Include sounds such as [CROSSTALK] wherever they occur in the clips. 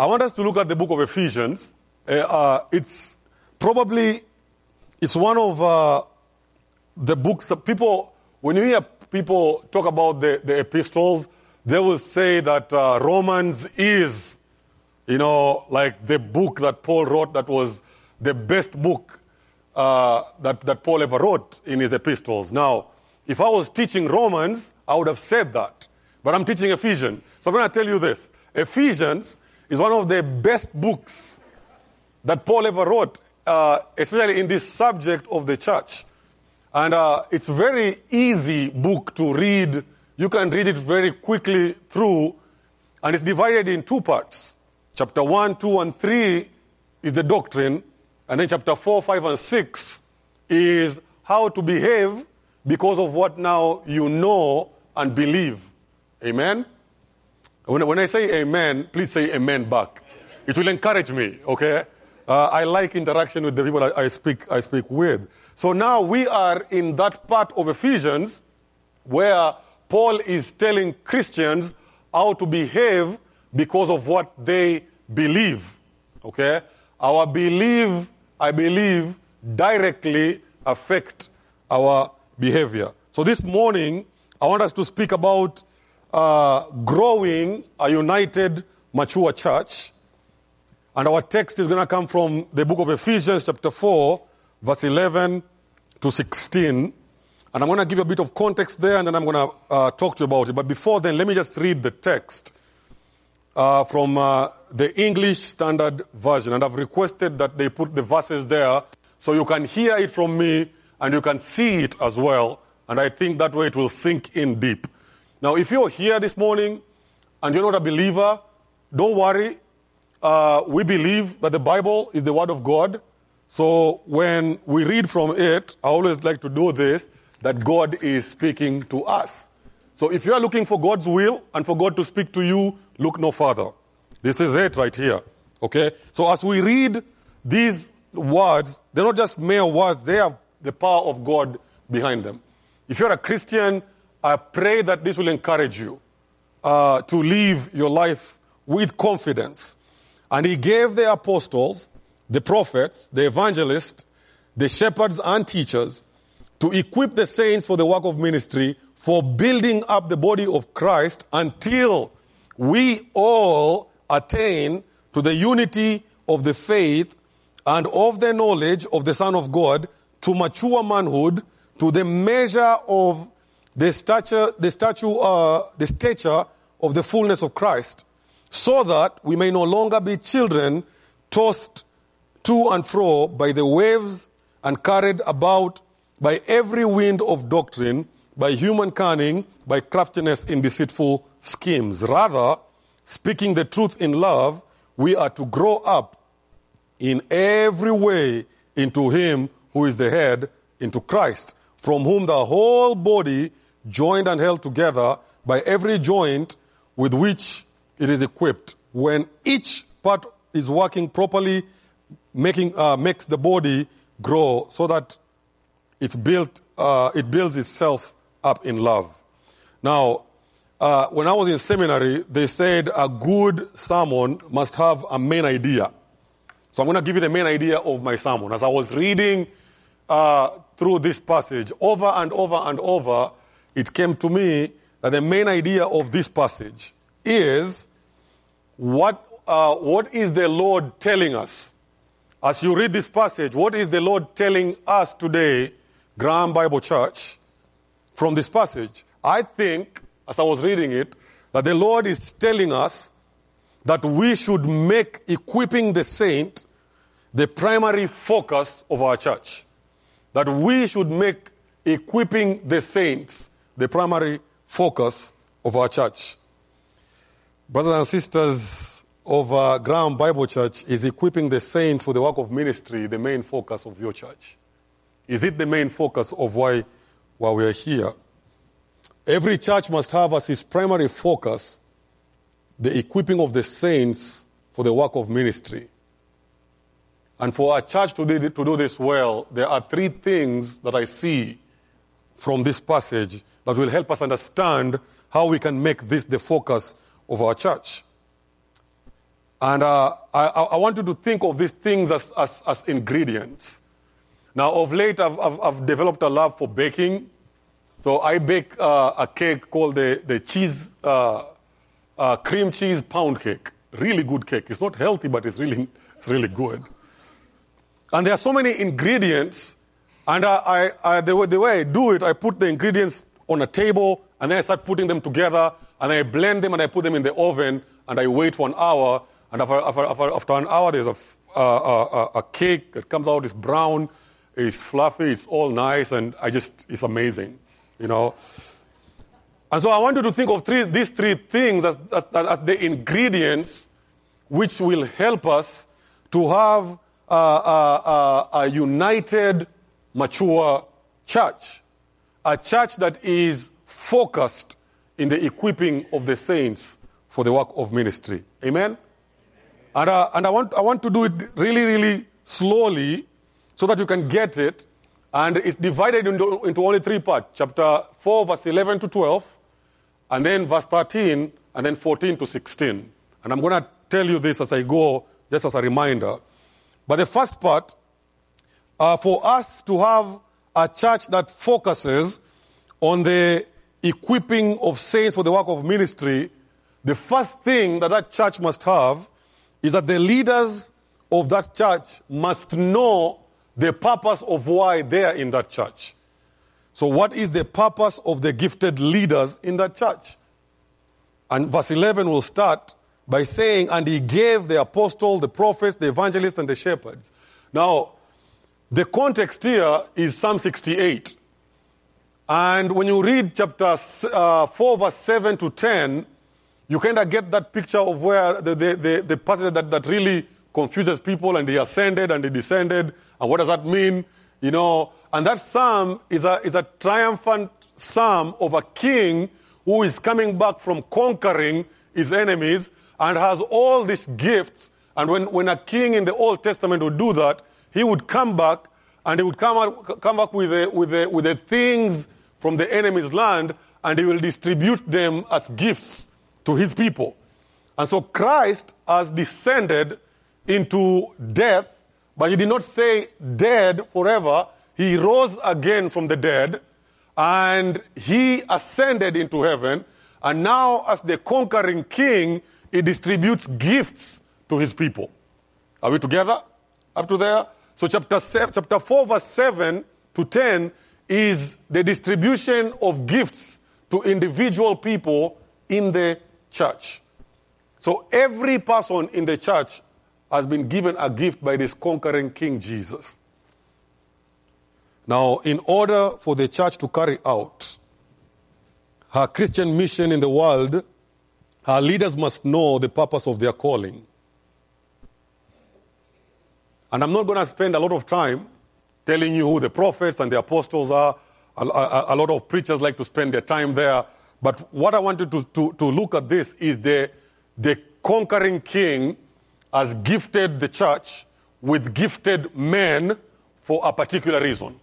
I want us to look at the book of Ephesians. Uh, uh, it's probably it's one of uh, the books that people, when you hear people talk about the, the epistles, they will say that uh, Romans is, you know, like the book that Paul wrote that was the best book uh, that, that Paul ever wrote in his epistles. Now, if I was teaching Romans, I would have said that. But I'm teaching Ephesians. So I'm going to tell you this. Ephesians is one of the best books that Paul ever wrote, uh, especially in this subject of the church. And uh, it's very easy book to read. You can read it very quickly through, and it's divided in two parts. Chapter 1, 2, and 3 is the doctrine, and then chapter 4, 5, and 6 is how to behave because of what now you know and believe. Amen? When, when I say amen, please say amen back. It will encourage me, okay? Uh, I like interaction with the people I, I, speak, I speak with. So now we are in that part of Ephesians where Paul is telling Christians how to behave because of what they believe. Okay? Our belief, I believe, directly affect our behavior. So this morning, I want us to speak about uh, growing a united, mature church. And our text is going to come from the book of Ephesians, chapter 4, verse 11 to 16. And I'm going to give you a bit of context there, and then I'm going to uh, talk to you about it. But before then, let me just read the text uh, from uh, the English Standard Version. And I've requested that they put the verses there so you can hear it from me and you can see it as well. And I think that way it will sink in deep. Now, if you're here this morning and you're not a believer, don't worry. Uh, we believe that the Bible is the Word of God. So when we read from it, I always like to do this that God is speaking to us. So if you are looking for God's will and for God to speak to you, look no further. This is it right here. Okay? So as we read these words, they're not just mere words, they have the power of God behind them. If you're a Christian, I pray that this will encourage you uh, to live your life with confidence. And he gave the apostles, the prophets, the evangelists, the shepherds and teachers to equip the saints for the work of ministry for building up the body of Christ until we all attain to the unity of the faith and of the knowledge of the Son of God to mature manhood to the measure of the stature, the statue, uh, the stature of the fullness of Christ, so that we may no longer be children tossed to and fro by the waves and carried about by every wind of doctrine, by human cunning, by craftiness in deceitful schemes. Rather, speaking the truth in love, we are to grow up in every way into Him who is the head, into Christ, from whom the whole body joined and held together by every joint with which it is equipped. When each part is working properly, making, uh, makes the body grow so that it's built, uh, it builds itself up in love. Now, uh, when I was in seminary, they said a good sermon must have a main idea. So I'm going to give you the main idea of my sermon. As I was reading uh, through this passage over and over and over, it came to me that the main idea of this passage is what, uh, what is the Lord telling us? As you read this passage, what is the Lord telling us today, Graham Bible Church, from this passage? I think, as I was reading it, that the Lord is telling us that we should make equipping the saint the primary focus of our church. That we should make equipping the saints the primary focus of our church. Brothers and sisters of uh, Graham Bible Church, is equipping the saints for the work of ministry the main focus of your church? Is it the main focus of why, why we are here? Every church must have as its primary focus the equipping of the saints for the work of ministry. And for our church to do, to do this well, there are three things that I see from this passage that will help us understand how we can make this the focus of our church. And uh, I, I, want you to think of these things as, as, as ingredients. Now, of late, I've, I've, I've, developed a love for baking. So I bake uh, a cake called the, the cheese, uh, uh, cream cheese pound cake. Really good cake. It's not healthy, but it's really, it's really good. And there are so many ingredients. And I, I, the, way, the way I do it, I put the ingredients on a table, and then I start putting them together, and I blend them, and I put them in the oven, and I wait for an hour and after, after, after an hour, there's a, uh, a, a cake that comes out, it's brown, it's fluffy, it's all nice, and I just, it's amazing, you know. And so I want you to think of three, these three things as, as, as the ingredients which will help us to have a, a, a, united, mature church. A church that is focused in the equipping of the saints for the work of ministry. Amen? And, uh, and I, want, I want to do it really, really slowly so that you can get it. And it's divided into, into only three parts chapter 4, verse 11 to 12, and then verse 13, and then 14 to 16. And I'm going to tell you this as I go, just as a reminder. But the first part, uh, for us to have a church that focuses on the equipping of saints for the work of ministry, the first thing that that church must have is that the leaders of that church must know the purpose of why they are in that church. So, what is the purpose of the gifted leaders in that church? And verse 11 will start by saying, And he gave the apostles, the prophets, the evangelists, and the shepherds. Now, the context here is Psalm 68. And when you read chapter uh, 4, verse 7 to 10, you kind of get that picture of where the, the, the, the passage that, that really confuses people and he ascended and he descended. And what does that mean? You know, and that psalm is a, is a triumphant psalm of a king who is coming back from conquering his enemies and has all these gifts. And when, when a king in the Old Testament would do that, he would come back and he would come, out, come back with the, with, the, with the things from the enemy's land and he will distribute them as gifts to his people. And so Christ has descended into death, but he did not say dead forever. He rose again from the dead and he ascended into heaven. And now, as the conquering king, he distributes gifts to his people. Are we together? Up to there? So, chapter, seven, chapter 4, verse 7 to 10 is the distribution of gifts to individual people in the church. So every person in the church has been given a gift by this conquering King Jesus. Now, in order for the church to carry out her Christian mission in the world, her leaders must know the purpose of their calling. And I'm not going to spend a lot of time telling you who the prophets and the apostles are. A, a, a lot of preachers like to spend their time there. But what I wanted to, to, to look at this is the, the conquering king has gifted the church with gifted men for a particular reason.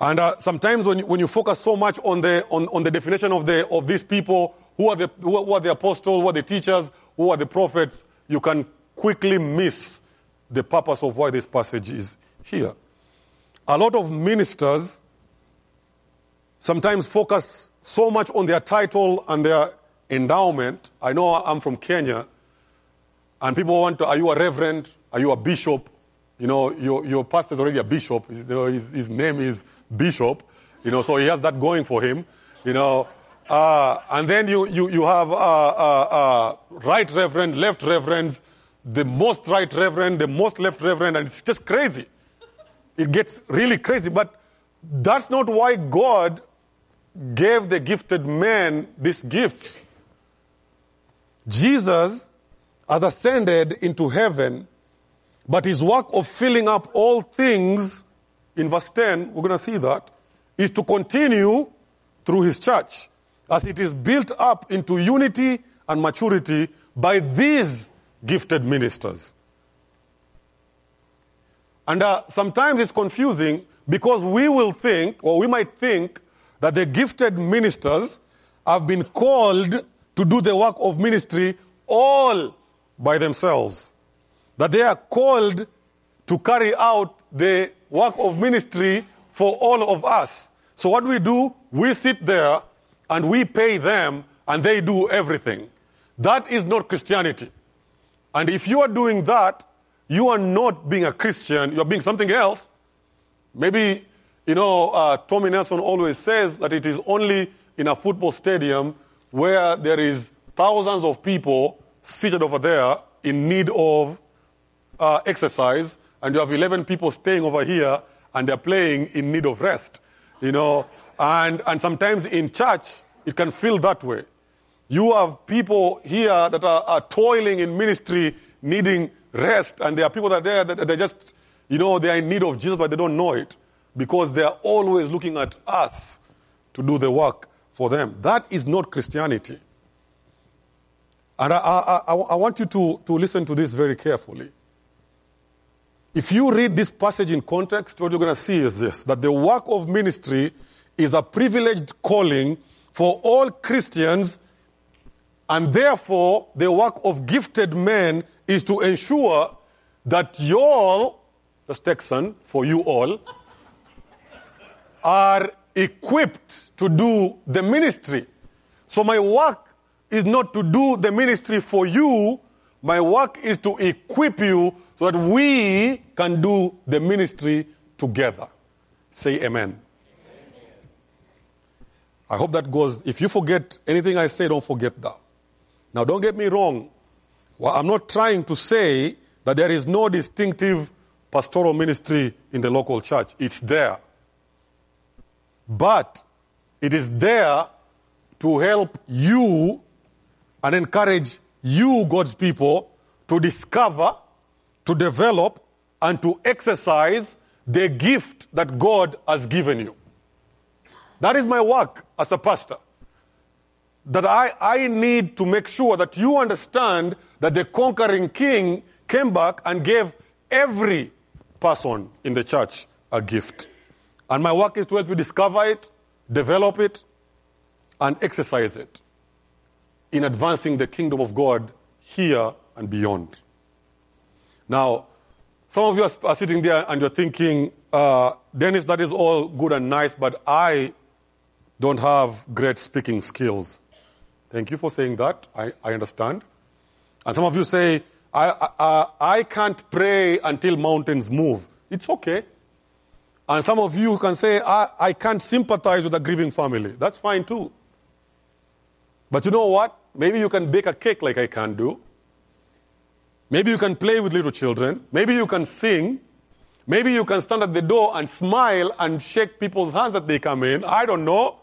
And uh, sometimes when you, when you focus so much on the, on, on the definition of, the, of these people, who are, the, who are the apostles, who are the teachers, who are the prophets, you can quickly miss the purpose of why this passage is here. A lot of ministers sometimes focus so much on their title and their endowment. I know I'm from Kenya, and people want to, are you a reverend? Are you a bishop? You know, your, your pastor is already a bishop. His, his name is Bishop. You know, so he has that going for him. You know, uh, and then you, you, you have uh, uh, uh right reverend, left reverend, the most right reverend, the most left reverend, and it's just crazy. It gets really crazy. But that's not why God gave the gifted men these gifts. Jesus has ascended into heaven, but his work of filling up all things, in verse 10, we're going to see that, is to continue through his church as it is built up into unity and maturity by these gifted ministers. And uh, sometimes it's confusing because we will think, or we might think, that the gifted ministers have been called to do the work of ministry all by themselves. That they are called to carry out the work of ministry for all of us. So what we do, we sit there and we pay them and they do everything. That is not Christianity. And if you are doing that, you are not being a Christian, you are being something else. Maybe, you know, uh, Tommy Nelson always says that it is only in a football stadium where there is thousands of people seated over there in need of uh, exercise, and you have 11 people staying over here and they're playing in need of rest. You know, and, and sometimes in church, it can feel that way. You have people here that are, are toiling in ministry, needing rest, and there are people that are there that they just, you know, they are in need of Jesus, but they don't know it because they are always looking at us to do the work for them. That is not Christianity. And I, I, I, I want you to, to listen to this very carefully. If you read this passage in context, what you're going to see is this that the work of ministry is a privileged calling for all Christians, and therefore the work of gifted men is to ensure that you all, just Texan, for you all, are equipped to do the ministry. So my work is not to do the ministry for you, my work is to equip you so that we can do the ministry together. Say amen. I hope that goes. If you forget anything I say, don't forget that. Now, don't get me wrong. Well, I'm not trying to say that there is no distinctive pastoral ministry in the local church. It's there. But it is there to help you and encourage you, God's people, to discover to develop and to exercise the gift that God has given you. That is my work as a pastor. That I, I need to make sure that you understand that the conquering king came back and gave every person in the church a gift. And my work is to help you discover it, develop it, and exercise it in advancing the kingdom of God here and beyond. Now, some of you are, sitting there and you're thinking, uh, Dennis, that is all good and nice, but I don't have great speaking skills. Thank you for saying that. I, I understand. And some of you say, I, I, I can't pray until mountains move. It's okay. And some of you can say, I, I can't sympathize with a grieving family. That's fine too. But you know what? Maybe you can bake a cake like I can do. Maybe you can play with little children. Maybe you can sing. Maybe you can stand at the door and smile and shake people's hands as they come in. I don't know.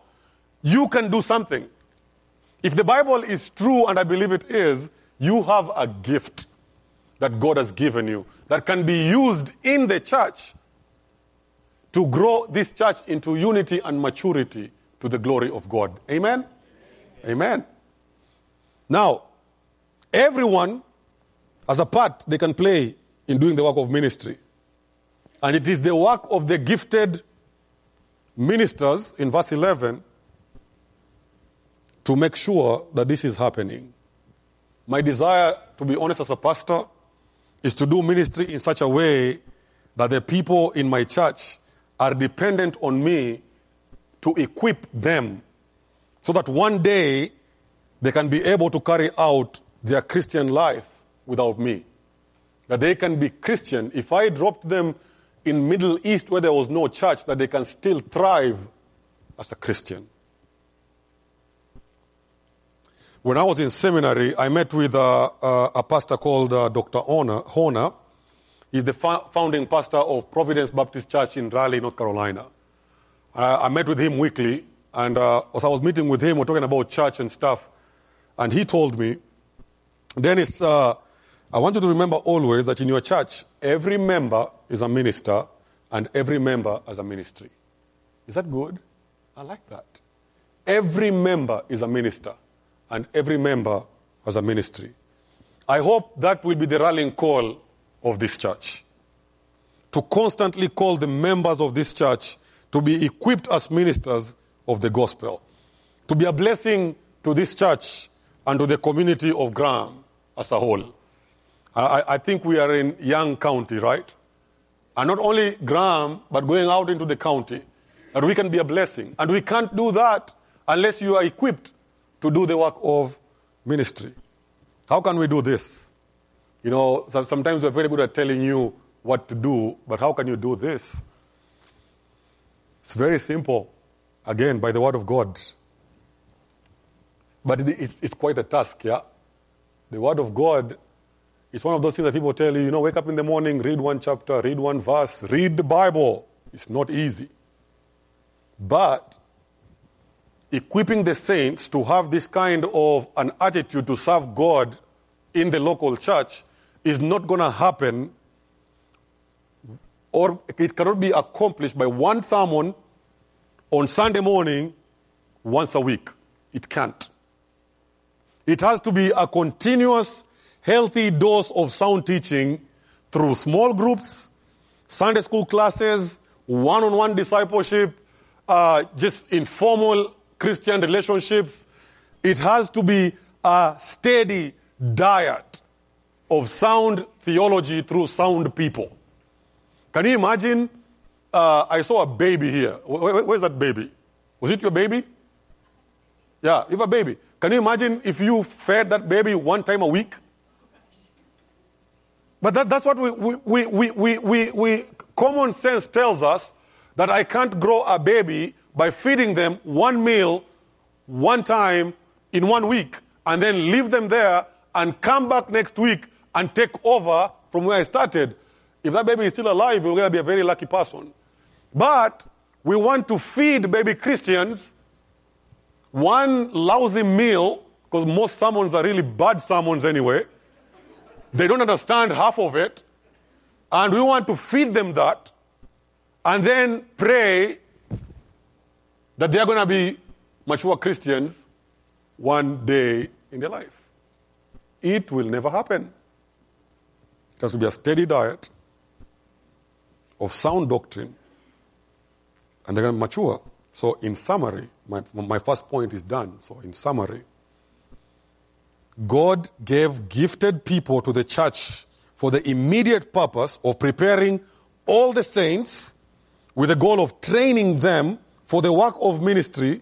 You can do something. If the Bible is true, and I believe it is, you have a gift that God has given you that can be used in the church to grow this church into unity and maturity to the glory of God. Amen? Amen. Amen. Now, everyone as a part they can play in doing the work of ministry. And it is the work of the gifted ministers in verse 11 to make sure that this is happening. My desire, to be honest, as a pastor, is to do ministry in such a way that the people in my church are dependent on me to equip them so that one day they can be able to carry out their Christian life without me. That they can be Christian. If I dropped them in Middle East where there was no church, that they can still thrive as a Christian. When I was in seminary, I met with uh, uh, a pastor called uh, Dr. Horner. He's the founding pastor of Providence Baptist Church in Raleigh, North Carolina. I met with him weekly, and uh, as I was meeting with him, we're talking about church and stuff, and he told me, Dennis, uh, I want you to remember always that in your church, every member is a minister and every member has a ministry. Is that good? I like that. Every member is a minister and every member as a ministry. I hope that will be the rallying call of this church. To constantly call the members of this church to be equipped as ministers of the gospel. To be a blessing to this church and to the community of Graham as a whole. I, I think we are in Young County, right? And not only Graham, but going out into the county, that we can be a blessing. And we can't do that unless you are equipped to do the work of ministry. How can we do this? You know, sometimes we're very good at telling you what to do, but how can you do this? It's very simple. Again, by the word of God. But it's, it's quite a task, yeah? The word of God is one of those things that people tell you, you know, wake up in the morning, read one chapter, read one verse, read the Bible. It's not easy. But equipping the saints to have this kind of an attitude to serve God in the local church is not going to happen or it cannot be accomplished by one sermon on Sunday morning once a week. It can't. It has to be a continuous, healthy dose of sound teaching through small groups, Sunday school classes, one on one discipleship, uh, just informal Christian relationships. It has to be a steady diet of sound theology through sound people. Can you imagine? Uh, I saw a baby here. Where, where's that baby? Was it your baby? Yeah, you have a baby. Can you imagine if you fed that baby one time a week? But that, that's what we, we, we, we, we, we, common sense tells us that I can't grow a baby by feeding them one meal one time in one week and then leave them there and come back next week and take over from where I started. If that baby is still alive, you're going to be a very lucky person. But we want to feed baby Christians one lousy meal, because most sermons are really bad sermons anyway. They don't understand half of it. And we want to feed them that and then pray that they are going to be mature Christians one day in their life. It will never happen. It has to be a steady diet of sound doctrine, and they're going to mature. So, in summary, my, my first point is done. So, in summary, God gave gifted people to the church for the immediate purpose of preparing all the saints with the goal of training them for the work of ministry,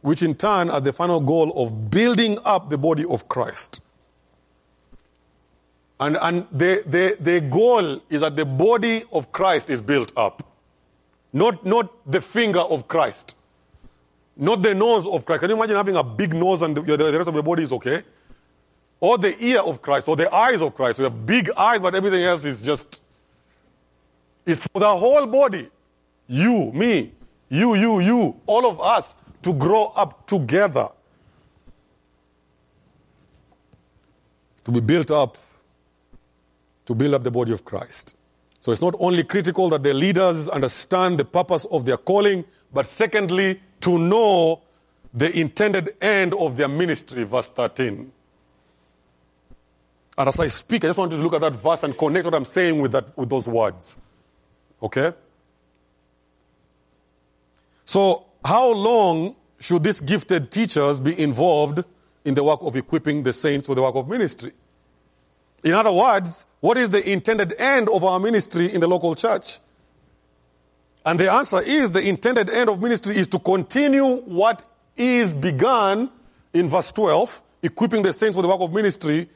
which in turn has the final goal of building up the body of Christ. And, and the, the, the goal is that the body of Christ is built up not, not the finger of Christ, not the nose of Christ. Can you imagine having a big nose and the, the rest of the body is okay? Or the ear of Christ, or the eyes of Christ. We have big eyes, but everything else is just, it's for the whole body. You, me, you, you, you, all of us to grow up together. To be built up, to build up the body of Christ. So it's not only critical that the leaders understand the purpose of their calling, but secondly, to know the intended end of their ministry, verse 13. And as I speak, I just want you to look at that verse and connect what I'm saying with, that, with those words. Okay? So, how long should these gifted teachers be involved in the work of equipping the saints for the work of ministry? In other words, what is the intended end of our ministry in the local church? And the answer is the intended end of ministry is to continue what is begun in verse 12, equipping the saints for the work of ministry,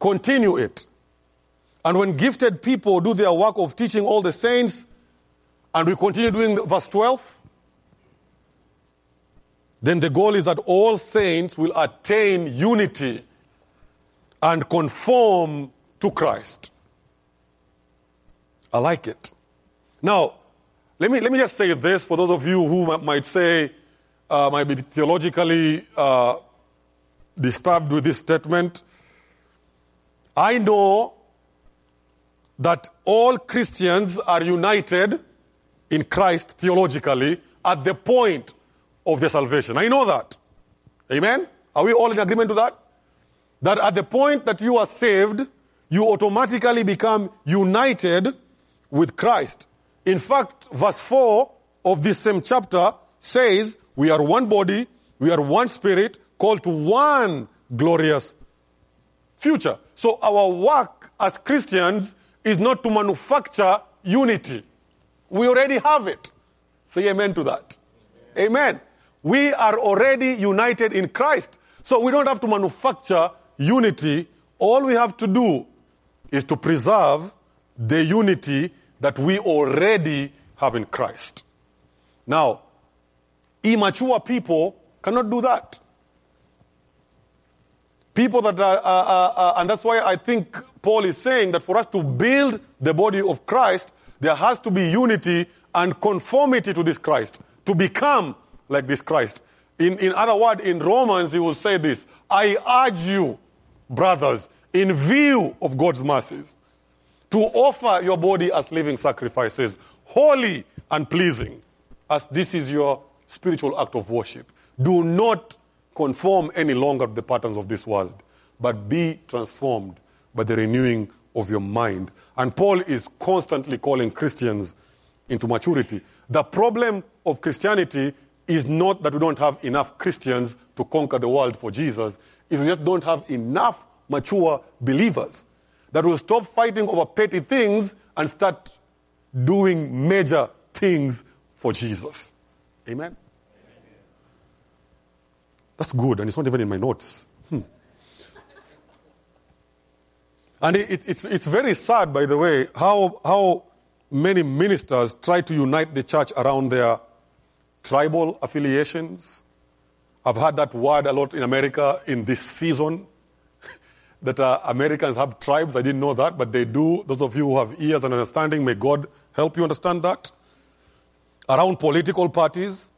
continue it. And when gifted people do their work of teaching all the saints, and we continue doing verse 12, then the goal is that all saints will attain unity and conform to Christ. I like it. Now, let me, let me just say this for those of you who might say, uh, might be theologically uh, disturbed with this statement. I know that all Christians are united in Christ theologically at the point of their salvation. I know that. Amen? Are we all in agreement to that? That at the point that you are saved, you automatically become united with Christ. In fact, verse 4 of this same chapter says, We are one body, we are one spirit, called to one glorious future. So our work as Christians is not to manufacture unity. We already have it. Say amen to that. Amen. We are already united in Christ. So we don't have to manufacture unity. All we have to do is to preserve the unity that we already have in Christ. Now, immature people cannot do that. People that are, and that's why I think Paul is saying that for us to build the body of Christ, there has to be unity and conformity to this Christ, to become like this Christ. In, in other words, in Romans, he will say this I urge you, brothers, in view of God's mercies, to offer your body as living sacrifices, holy and pleasing, as this is your spiritual act of worship. Do not conform any longer to the patterns of this world, but be transformed by the renewing of your mind. And Paul is constantly calling Christians into maturity. The problem of Christianity is not that we don't have enough Christians to conquer the world for Jesus, is we just don't have enough mature believers that will stop fighting over petty things and start doing major things for Jesus. Amen? That's good, and it's not even in my notes. Hmm. And it, it, it's, it's very sad, by the way, how, how many ministers try to unite the church around their tribal affiliations. I've heard that word a lot in America in this season. [LAUGHS] that uh, Americans have tribes. I didn't know that, but they do. Those of you who have ears and understanding, may God help you understand that. Around political parties,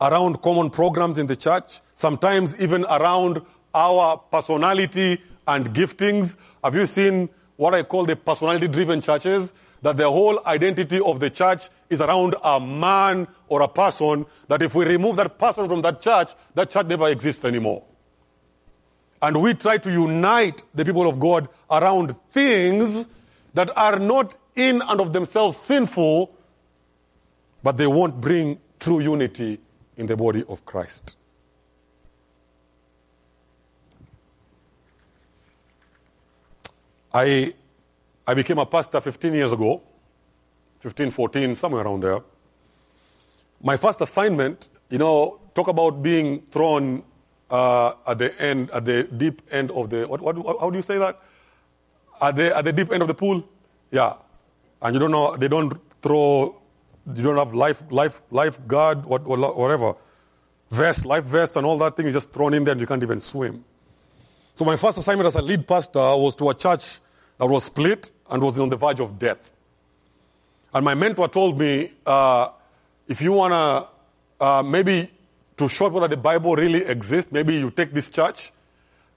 around common programs in the church, sometimes even around our personality and giftings. Have you seen what I call the personality driven churches? That the whole identity of the church is around a man or a person, that if we remove that person from that church, that church never exists anymore. And we try to unite the people of God around things that are not in and of themselves sinful, but they won't bring true unity in the body of Christ. I, I became a pastor 15 years ago, 15, 14, somewhere around there. My first assignment, you know, talk about being thrown uh, at the end, at the deep end of the, what, what, how do you say that? At the, at the deep end of the pool? Yeah. And you don't know, they don't throw you don't have life, life, lifeguard, what, whatever, vest, life vest, and all that thing. You just thrown in there, and you can't even swim. So my first assignment as a lead pastor was to a church that was split and was on the verge of death. And my mentor told me, uh, if you wanna uh, maybe to show whether the Bible really exists, maybe you take this church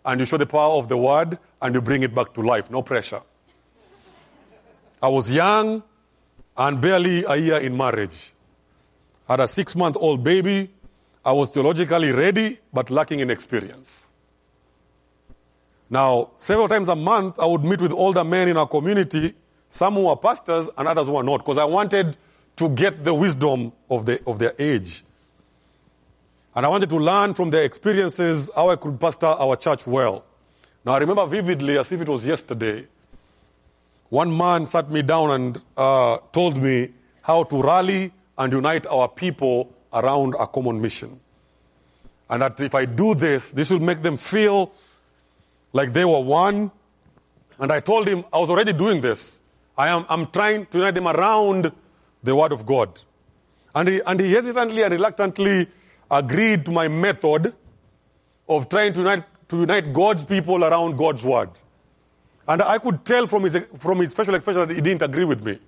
and you show the power of the word and you bring it back to life. No pressure. I was young and barely a year in marriage. Had a six month old baby. I was theologically ready, but lacking in experience. Now, several times a month, I would meet with older men in our community, some who are pastors and others who are not, because I wanted to get the wisdom of, the, of their age. And I wanted to learn from their experiences how I could pastor our church well. Now, I remember vividly, as if it was yesterday, one man sat me down and uh, told me how to rally and unite our people around a common mission. And that if I do this, this will make them feel like they were one. And I told him I was already doing this. I am I'm trying to unite them around the Word of God. And he, and he hesitantly and reluctantly agreed to my method of trying to unite, to unite God's people around God's Word. And I could tell from his, from his facial expression that he didn't agree with me.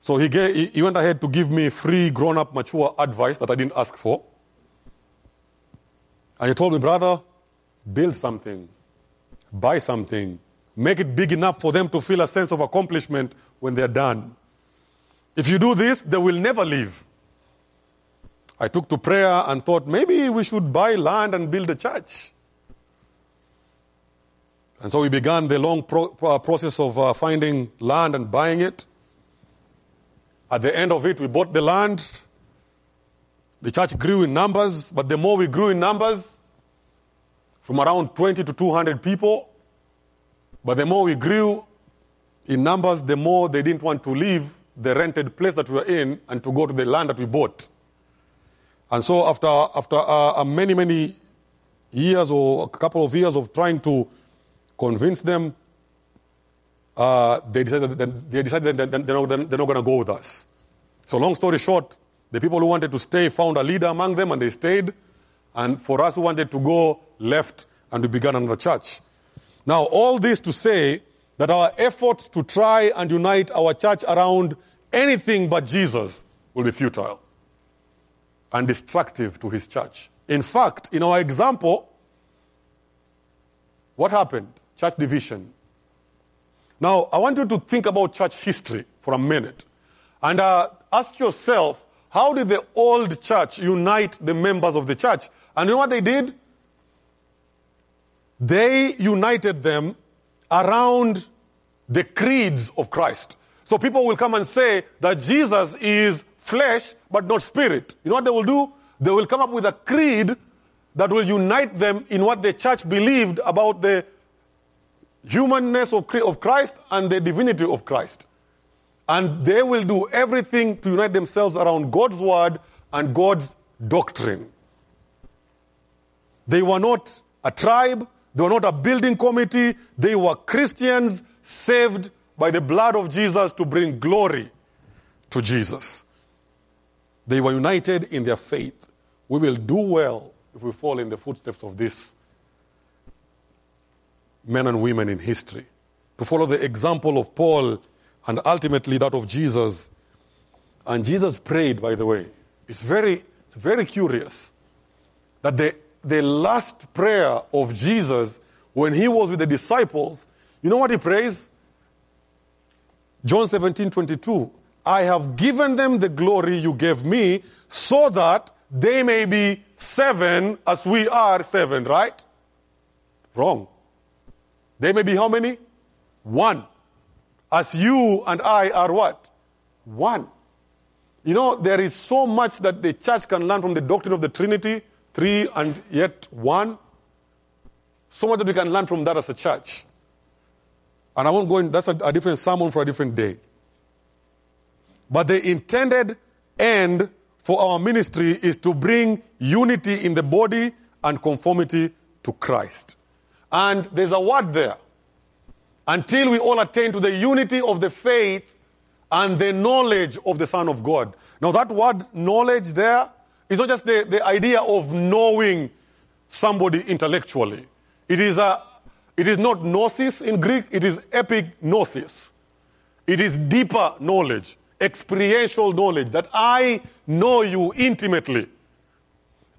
So he, gave, he went ahead to give me free, grown up, mature advice that I didn't ask for. And he told me, brother, build something, buy something, make it big enough for them to feel a sense of accomplishment when they're done. If you do this, they will never leave. I took to prayer and thought maybe we should buy land and build a church. And so we began the long pro- uh, process of uh, finding land and buying it. At the end of it, we bought the land. The church grew in numbers, but the more we grew in numbers, from around 20 to 200 people, but the more we grew in numbers, the more they didn't want to leave the rented place that we were in and to go to the land that we bought. And so after, after uh, many, many years or a couple of years of trying to convince them, uh, they decided that they decided they're not, they're not going to go with us. So long story short, the people who wanted to stay found a leader among them and they stayed. And for us who wanted to go, left and we began another church. Now, all this to say that our efforts to try and unite our church around anything but Jesus will be futile and destructive to his church. In fact, in our example, what happened? Church division. Now, I want you to think about church history for a minute and uh, ask yourself how did the old church unite the members of the church? And you know what they did? They united them around the creeds of Christ. So people will come and say that Jesus is flesh but not spirit. You know what they will do? They will come up with a creed that will unite them in what the church believed about the humanness of Christ and the divinity of Christ. And they will do everything to unite themselves around God's word and God's doctrine. They were not a tribe, they were not a building committee, they were Christians saved by the blood of Jesus to bring glory to Jesus. They were united in their faith. We will do well if we follow in the footsteps of these men and women in history. To follow the example of Paul and ultimately that of Jesus. And Jesus prayed, by the way. It's very, it's very curious that the, the last prayer of Jesus when he was with the disciples, you know what he prays? John 17, 22. I have given them the glory you gave me so that they may be seven as we are seven, right? Wrong. They may be how many? One as you and I are what? One. You know, there is so much that the church can learn from the doctrine of the Trinity, three and yet one. So much that we can learn from that as a church. And I won't go in, that's a, a different sermon for a different day. But the intended end for our ministry is to bring unity in the body and conformity to Christ. And there's a word there until we all attain to the unity of the faith and the knowledge of the Son of God. Now, that word knowledge there is not just the, the idea of knowing somebody intellectually. It is, a, it is not gnosis in Greek, it is epignosis. It is deeper knowledge, experiential knowledge, that I know you intimately.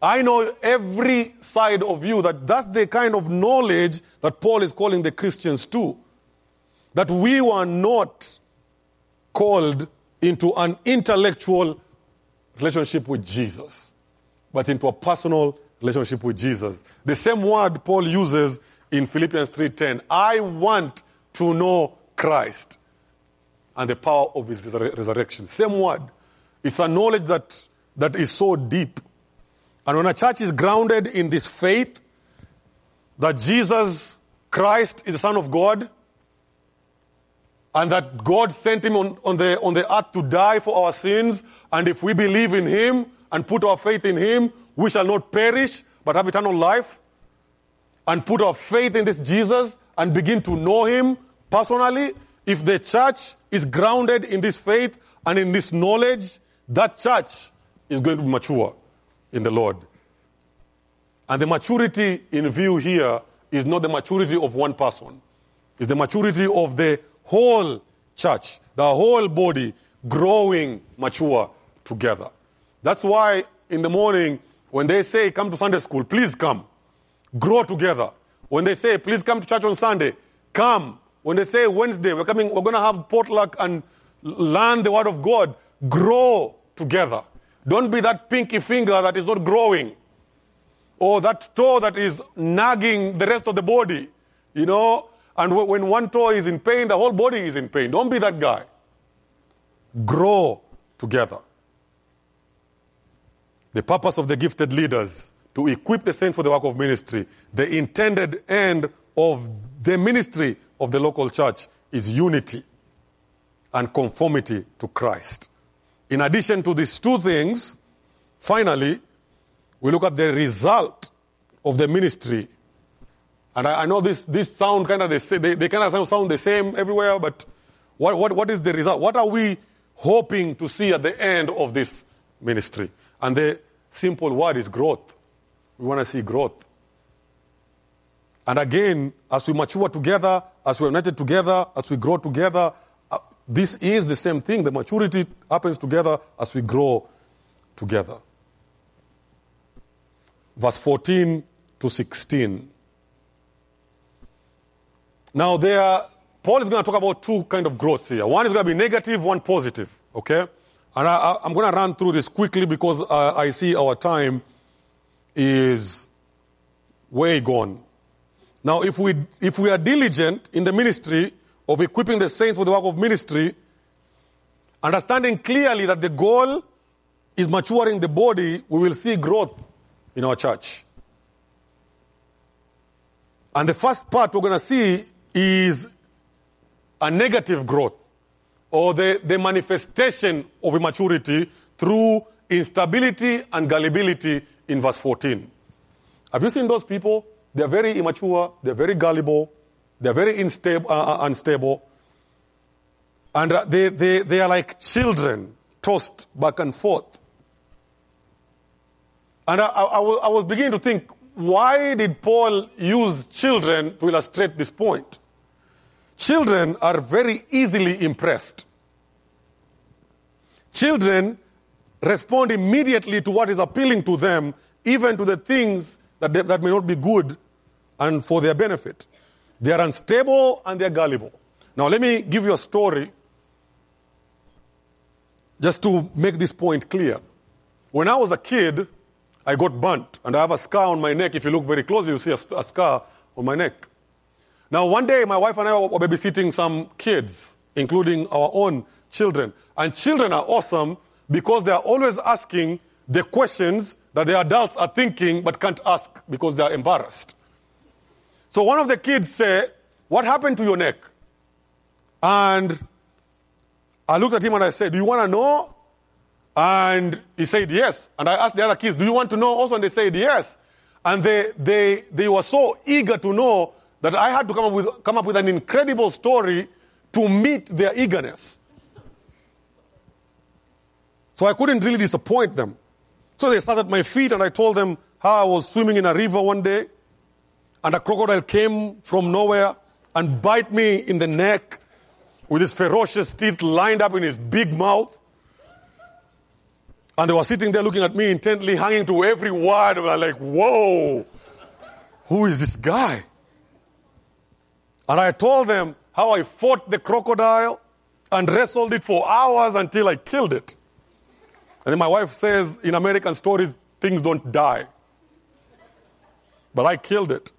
I know every side of you, that that's the kind of knowledge that Paul is calling the Christians to that we were not called into an intellectual relationship with Jesus, but into a personal relationship with Jesus. The same word Paul uses in Philippians 3:10. I want to know Christ and the power of his resurrection. Same word. It's a knowledge that, that is so deep. And when a church is grounded in this faith that Jesus Christ is the Son of God, and that God sent him on, on, the, on the earth to die for our sins. And if we believe in him and put our faith in him, we shall not perish but have eternal life. And put our faith in this Jesus and begin to know him personally. If the church is grounded in this faith and in this knowledge, that church is going to be mature in the Lord. And the maturity in view here is not the maturity of one person. It's the maturity of the whole church, the whole body growing mature together. That's why in the morning, when they say come to Sunday school, please come. Grow together. When they say please come to church on Sunday, come. When they say Wednesday, we're coming, we're going to have potluck and learn the word of God, grow together. Don't be that pinky finger that is not growing. Or that toe that is nagging the rest of the body. You know, and when one toe is in pain, the whole body is in pain. Don't be that guy. Grow together. The purpose of the gifted leaders to equip the saints for the work of ministry. The intended end of the ministry of the local church is unity and conformity to Christ. In addition to these two things, finally, we look at the result of the ministry. And I, I know this, this sound kind of the they, they kind of sound the same everywhere, but what, what, what is the result? What are we hoping to see at the end of this ministry? And the simple word is growth. We want to see growth. And again, as we mature together, as we're united together, as we grow together, uh, this is the same thing. The maturity happens together as we grow together. Verse 14 to 16. Now, there, Paul is going to talk about two kind of growth here. One is going to be negative, one positive. Okay? And I, am going to run through this quickly because uh, I see our time is way gone. Now, if we, if we are diligent in the ministry of equipping the saints for the work of ministry, understanding clearly that the goal is maturing the body, we will see growth in our church. And the first part we're going to see is a negative growth or the, the manifestation of immaturity through instability and gullibility in verse 14. Have you seen those people? They're very immature, they're very gullible, they're very unstable, uh, uh, unstable. And uh, they, they, they are like children tossed back and forth. And I, I, I was beginning to think, why did Paul use children to illustrate this point? Children are very easily impressed. Children respond immediately to what is appealing to them, even to the things that, they, that may not be good and for their benefit. They are unstable and they are gullible. Now, let me give you a story just to make this point clear. When I was a kid, I got burnt, and I have a scar on my neck. If you look very closely, you see a, a scar on my neck. Now, one day, my wife and I were babysitting some kids, including our own children. And children are awesome because they are always asking the questions that the adults are thinking but can't ask because they are embarrassed. So one of the kids said, What happened to your neck? And I looked at him and I said, Do you want to know? And he said, Yes. And I asked the other kids, Do you want to know also? And they said, Yes. And they, they, they were so eager to know that I had to come up with, come up with an incredible story to meet their eagerness. So I couldn't really disappoint them. So they sat at my feet and I told them how I was swimming in a river one day and a crocodile came from nowhere and bite me in the neck with his ferocious teeth lined up in his big mouth. And they were sitting there looking at me intently, hanging to every word. And I'm like, whoa, who is this guy? And I told them how I fought the crocodile and wrestled it for hours until I killed it. And then my wife says, in American stories, things don't die. But I killed it.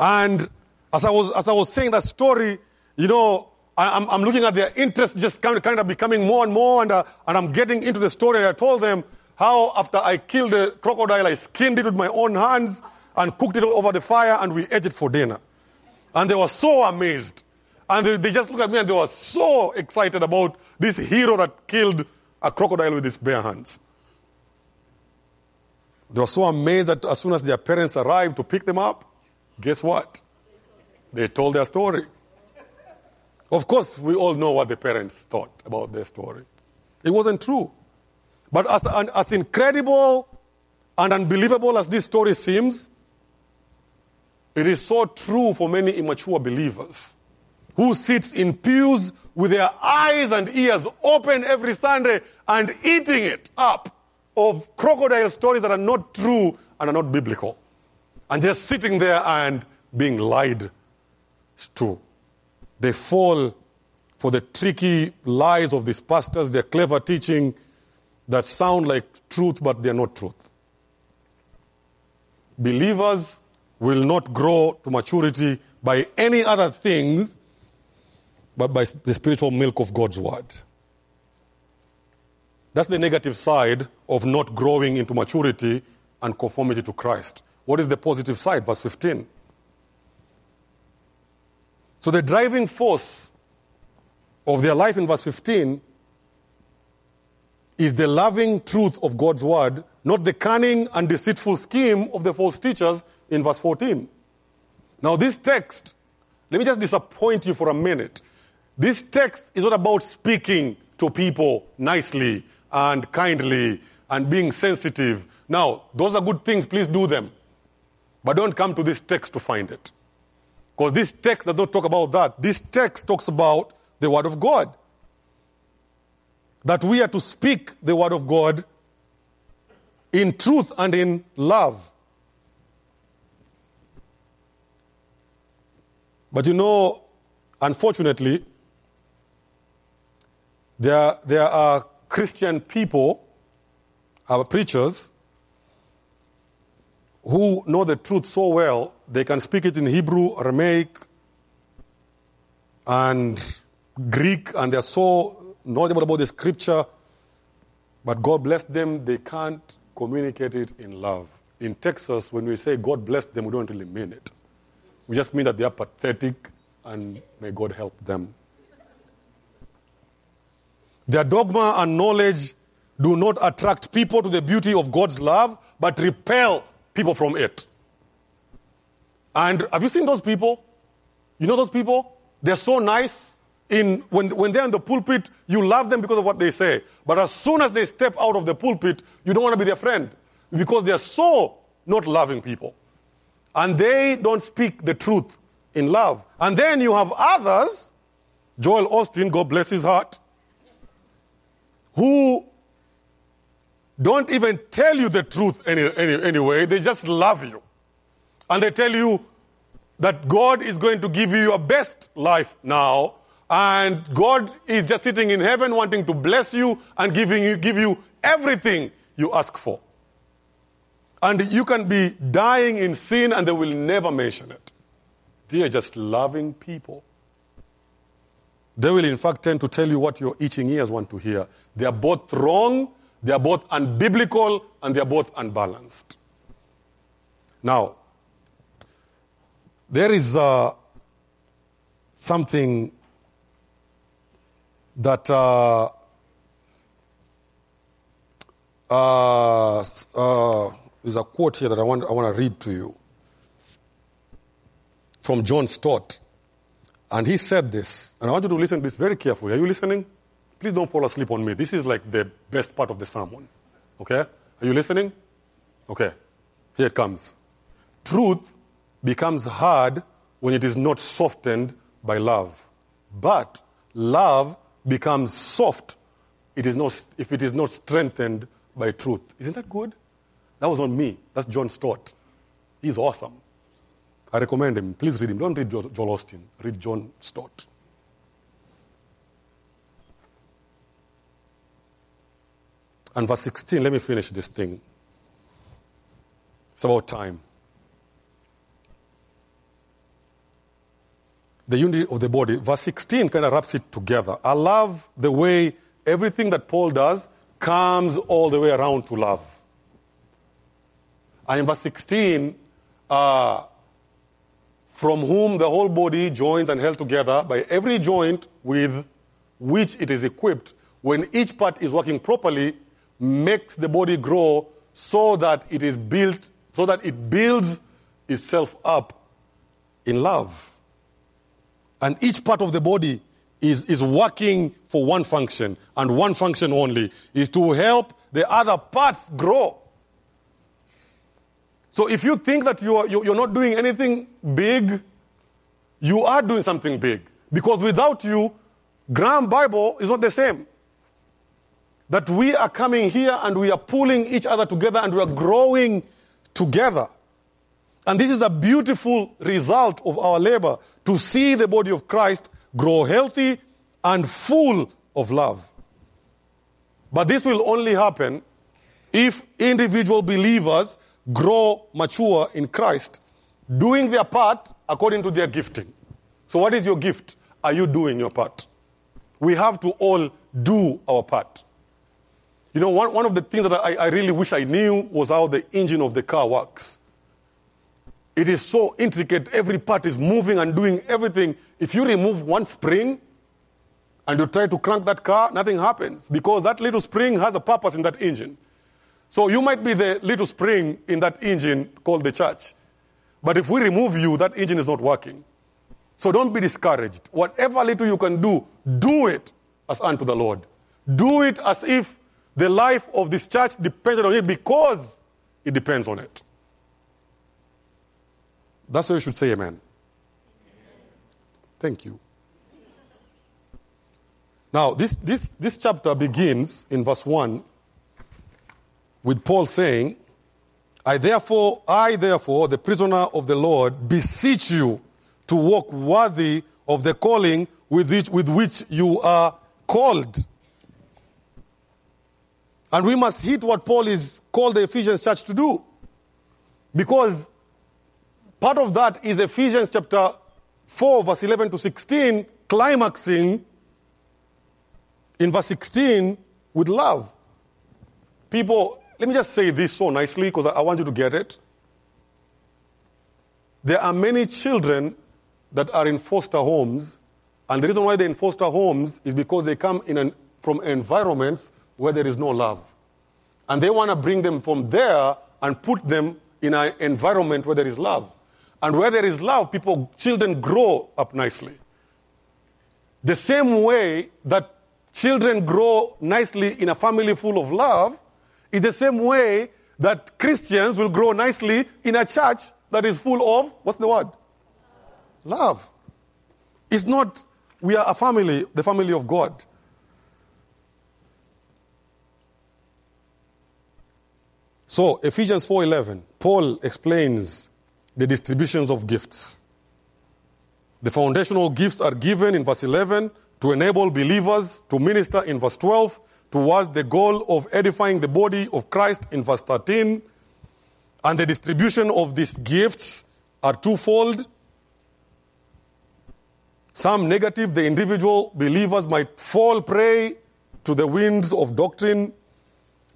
And as I was, as I was saying that story, you know, I, am I'm looking at their interest just kind of, kind of becoming more and more, and, uh, and I'm getting into the story. And I told them how after I killed the crocodile, I skinned it with my own hands and cooked it over the fire, and we ate it for dinner. And they were so amazed. And they, they just looked at me and they were so excited about this hero that killed a crocodile with his bare hands. They were so amazed that as soon as their parents arrived to pick them up, guess what? They told their story. Of course, we all know what the parents thought about their story. It wasn't true. But as, as incredible and unbelievable as this story seems, it is so true for many immature believers who sits in pews with their eyes and ears open every Sunday and eating it up of crocodile stories that are not true and are not biblical. And just sitting there and being lied to. They fall for the tricky lies of these pastors, their clever teaching that sound like truth, but they're not truth. Believers will not grow to maturity by any other things but by the spiritual milk of God's word. That's the negative side of not growing into maturity and conformity to Christ. What is the positive side? Verse 15. So the driving force of their life in verse 15 is the loving truth of God's word, not the cunning and deceitful scheme of the false teachers in verse 14. Now, this text, let me just disappoint you for a minute. This text is not about speaking to people nicely and kindly and being sensitive. Now, those are good things, please do them. But don't come to this text to find it. Because this text does not talk about that. This text talks about the Word of God. That we are to speak the Word of God in truth and in love. But you know, unfortunately, there, there are Christian people, our preachers, who know the truth so well, they can speak it in Hebrew, Aramaic, and Greek, and they're so knowledgeable about the scripture. But God bless them, they can't communicate it in love. In Texas, when we say God bless them, we don't really mean it. We just mean that they are pathetic and may God help them. Their dogma and knowledge do not attract people to the beauty of God's love, but repel people from it. And have you seen those people? You know those people? They're so nice. In, when, when they're in the pulpit, you love them because of what they say. But as soon as they step out of the pulpit, you don't want to be their friend because they're so not loving people and they don't speak the truth in love. And then you have others, Joel Osteen, God bless his heart, who don't even tell you the truth any, any, anyway. They just love you. And they tell you that God is going to give you your best life now. And God is just sitting in heaven wanting to bless you and giving you, give you everything you ask for. And you can be dying in sin and they will never mention it. They are just loving people. They will, in fact, tend to tell you what your itching ears want to hear. They are both wrong, they are both unbiblical, and they are both unbalanced. Now, there is uh, something that uh, uh, uh there's a quote here that I want, I want to read to you from John Stott. And he said this, and I want you to listen to this very carefully. Are you listening? Please don't fall asleep on me. This is like the best part of the sermon. Okay? Are you listening? Okay. Here it comes. Truth becomes hard when it is not softened by love. But love becomes soft it is not, if it is not strengthened by truth. Isn't that good? That was on me. That's John Stott. He's awesome. I recommend him. Please read him. Don't read Joel Osteen. Read John Stott. And verse 16, let me finish this thing. It's about time. The unity of the body. Verse 16 kind of wraps it together. I love the way everything that Paul does comes all the way around to love. And in verse 16, uh, from whom the whole body joins and held together by every joint with which it is equipped, when each part is working properly, makes the body grow so that it is built, so that it builds itself up in love. And each part of the body is, is working for one function and one function only is to help the other parts grow. So if you think that you're, you're not doing anything big, you are doing something big. Because without you, Graham Bible is not the same. That we are coming here and we are pulling each other together and we are growing together. And this is a beautiful result of our labor to see the body of Christ grow healthy and full of love. But this will only happen if individual believers grow mature in Christ, doing their part according to their gifting. So, what is your gift? are you doing your part? We have to all do our part. You know, one, one of the things that I, I really wish I knew was how the engine of the car works. It is so intricate, every part is moving and doing everything. If you remove one spring and you try to crank that car, nothing happens because that little spring has a purpose in that engine. So you might be the little spring in that engine called the church. But if we remove you, that engine is not working. So don't be discouraged. Whatever little you can do, do it as unto the Lord. Do it as if the life of this church depended on it because it depends on it. That's why you should say amen. Thank you. Now, this, this, this chapter begins in verse 1 with Paul saying, I therefore, I therefore, the prisoner of the Lord, beseech you to walk worthy of the calling with which, with which you are called. And we must hit what Paul is called the Ephesians church to do. Because part of that is Ephesians chapter 4, verse 11 to 16, climaxing in verse 16 with love. People, let me just say this so nicely because I want you to get it. There are many children that are in foster homes, and the reason why they're in foster homes is because they come in an, from environments where there is no love. And they want to bring them from there and put them in an environment where there is love. And where there is love, people, children grow up nicely. The same way that children grow nicely in a family full of love is the same way that Christians will grow nicely in a church that is full of, what's the word? Love. It's not, we are a family, the family of God. So Ephesians 4:11, Paul explains the distributions of gifts. The foundational gifts are given in verse 11 to enable believers to minister in verse 12 towards the goal of edifying the body of Christ in verse 13. And the distribution of these gifts are twofold. Some negative, the individual believers might fall prey to the winds of doctrine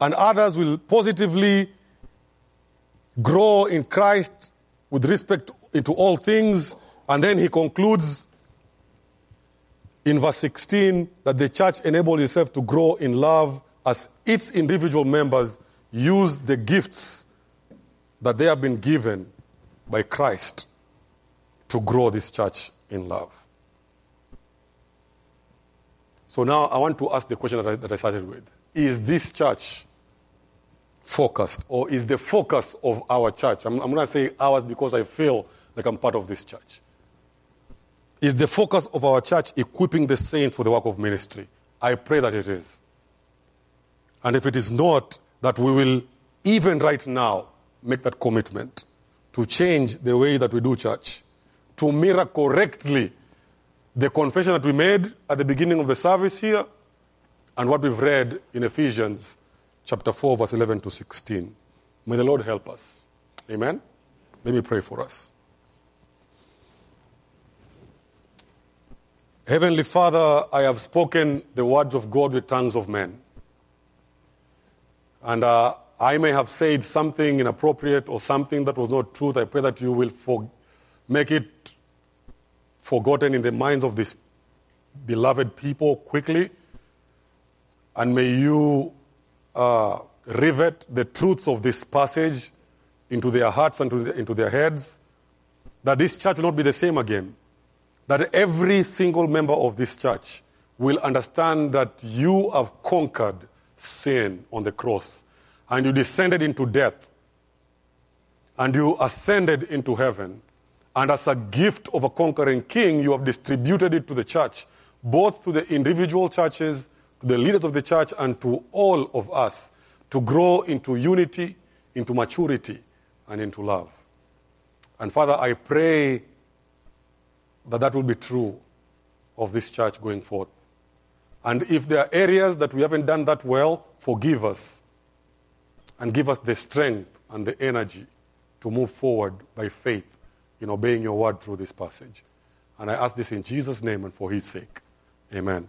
and others will positively grow in Christ with respect into all things. And then he concludes in verse 16 that the church enable itself to grow in love as its individual members use the gifts that they have been given by Christ to grow this church in love. So now I want to ask the question that I, that I started with Is this church focused, or is the focus of our church? I'm, I'm going to say ours because I feel like I'm part of this church. Is the focus of our church equipping the saints for the work of ministry? I pray that it is. And if it is not, that we will, even right now, make that commitment to change the way that we do church, to mirror correctly the confession that we made at the beginning of the service here and what we've read in Ephesians chapter 4, verse 11 to 16. May the Lord help us. Amen. Let me pray for us. Heavenly Father, I have spoken the words of God with tongues of men. And uh, I may have said something inappropriate or something that was not truth. I pray that you will for- make it forgotten in the minds of these beloved people quickly. And may you uh, rivet the truths of this passage into their hearts and into their heads, that this church will not be the same again. That every single member of this church will understand that you have conquered sin on the cross and you descended into death and you ascended into heaven. And as a gift of a conquering king, you have distributed it to the church, both to the individual churches, the leaders of the church, and to all of us to grow into unity, into maturity, and into love. And Father, I pray that that will be true of this church going forth. And if there are areas that we haven't done that well, forgive us and give us the strength and the energy to move forward by faith in obeying your word through this passage. And I ask this in Jesus' name and for his sake. Amen.